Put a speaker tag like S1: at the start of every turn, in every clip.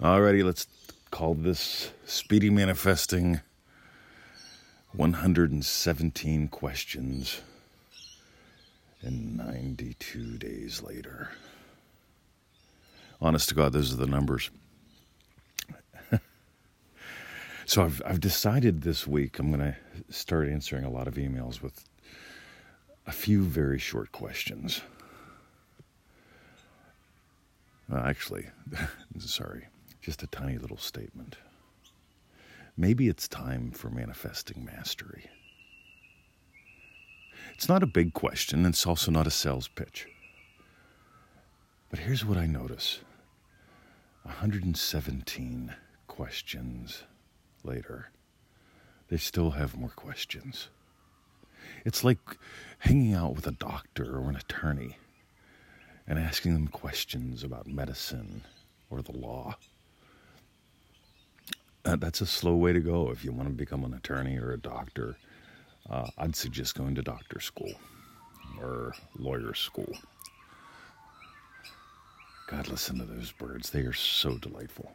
S1: Alrighty, let's call this Speedy Manifesting 117 questions and 92 days later. Honest to God, those are the numbers. so I've, I've decided this week I'm going to start answering a lot of emails with a few very short questions. Well, actually, sorry, just a tiny little statement. Maybe it's time for manifesting mastery. It's not a big question, and it's also not a sales pitch. But here's what I notice 117 questions later, they still have more questions. It's like hanging out with a doctor or an attorney and asking them questions about medicine or the law. Uh, that's a slow way to go if you want to become an attorney or a doctor. Uh, I'd suggest going to doctor school or lawyer school. God, listen to those birds. They are so delightful.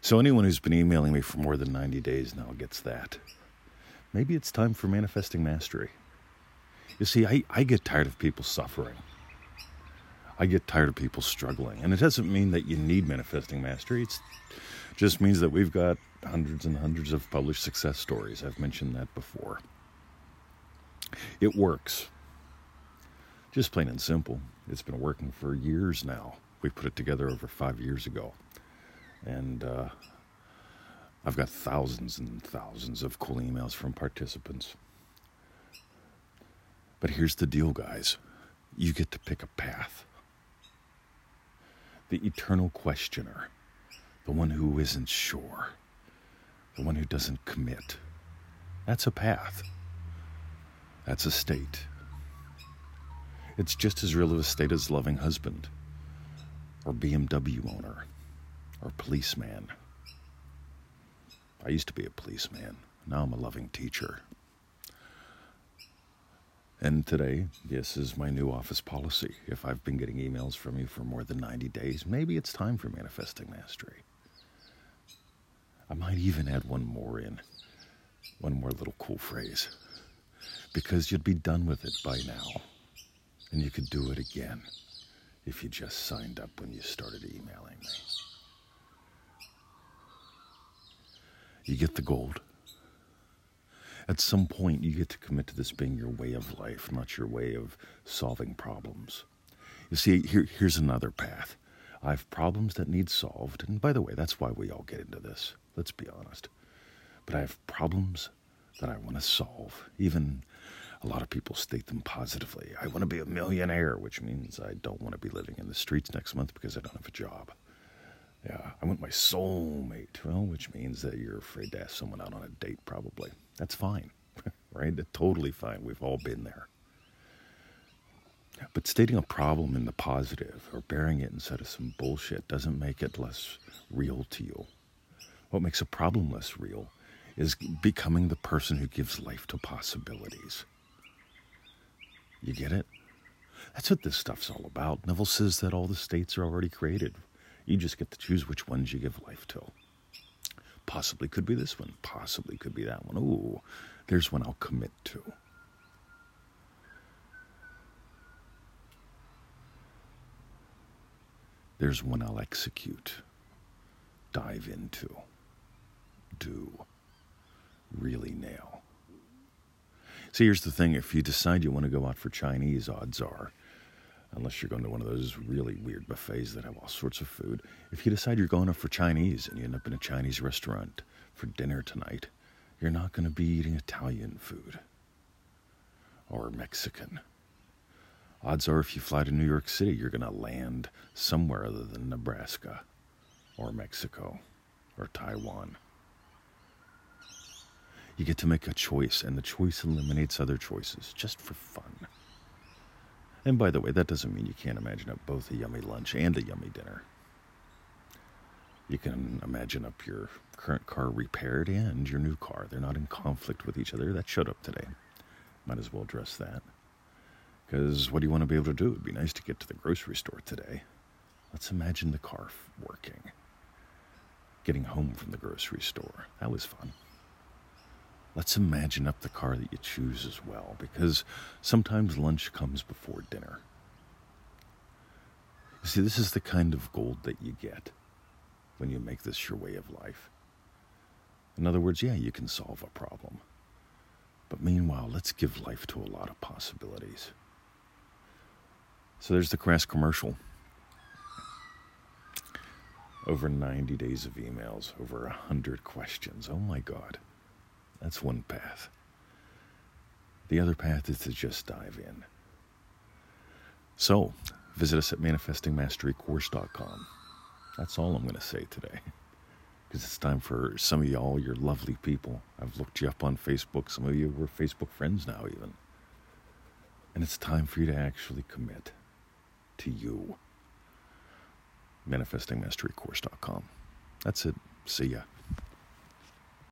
S1: So, anyone who's been emailing me for more than 90 days now gets that. Maybe it's time for manifesting mastery. You see, I, I get tired of people suffering. I get tired of people struggling. And it doesn't mean that you need manifesting mastery. It just means that we've got hundreds and hundreds of published success stories. I've mentioned that before. It works. Just plain and simple. It's been working for years now. We put it together over five years ago. And uh, I've got thousands and thousands of cool emails from participants. But here's the deal, guys you get to pick a path the eternal questioner, the one who isn't sure, the one who doesn't commit. That's a path. That's a state. It's just as real of a state as loving husband, or BMW owner, or policeman. I used to be a policeman. Now I'm a loving teacher. And today, this is my new office policy. If I've been getting emails from you for more than 90 days, maybe it's time for manifesting mastery. I might even add one more in, one more little cool phrase, because you'd be done with it by now, and you could do it again if you just signed up when you started emailing me. You get the gold at some point you get to commit to this being your way of life, not your way of solving problems. You see, here, here's another path. I have problems that need solved, and by the way, that's why we all get into this. Let's be honest. But I have problems that I want to solve. Even a lot of people state them positively. I want to be a millionaire, which means I don't want to be living in the streets next month because I don't have a job. Yeah, I want my soulmate. Well, which means that you're afraid to ask someone out on a date, probably. That's fine, right? That's totally fine. We've all been there. But stating a problem in the positive or bearing it instead of some bullshit doesn't make it less real to you. What makes a problem less real is becoming the person who gives life to possibilities. You get it? That's what this stuff's all about. Neville says that all the states are already created. You just get to choose which ones you give life to. Possibly could be this one. Possibly could be that one. Ooh, there's one I'll commit to. There's one I'll execute, dive into, do, really nail. See, here's the thing if you decide you want to go out for Chinese, odds are unless you're going to one of those really weird buffets that have all sorts of food. If you decide you're going up for Chinese and you end up in a Chinese restaurant for dinner tonight, you're not going to be eating Italian food or Mexican. Odds are, if you fly to New York City, you're going to land somewhere other than Nebraska or Mexico or Taiwan. You get to make a choice, and the choice eliminates other choices just for fun. And by the way, that doesn't mean you can't imagine up both a yummy lunch and a yummy dinner. You can imagine up your current car repaired and your new car. They're not in conflict with each other. That showed up today. Might as well address that. Because what do you want to be able to do? It'd be nice to get to the grocery store today. Let's imagine the car working. Getting home from the grocery store. That was fun. Let's imagine up the car that you choose as well, because sometimes lunch comes before dinner. You see, this is the kind of gold that you get when you make this your way of life. In other words, yeah, you can solve a problem. But meanwhile, let's give life to a lot of possibilities. So there's the crass commercial. Over 90 days of emails, over 100 questions. Oh my God. That's one path. The other path is to just dive in. So, visit us at manifestingmasterycourse.com. That's all I'm going to say today. Because it's time for some of y'all, your lovely people. I've looked you up on Facebook. Some of you were Facebook friends now, even. And it's time for you to actually commit to you. ManifestingMasteryCourse.com. That's it. See ya.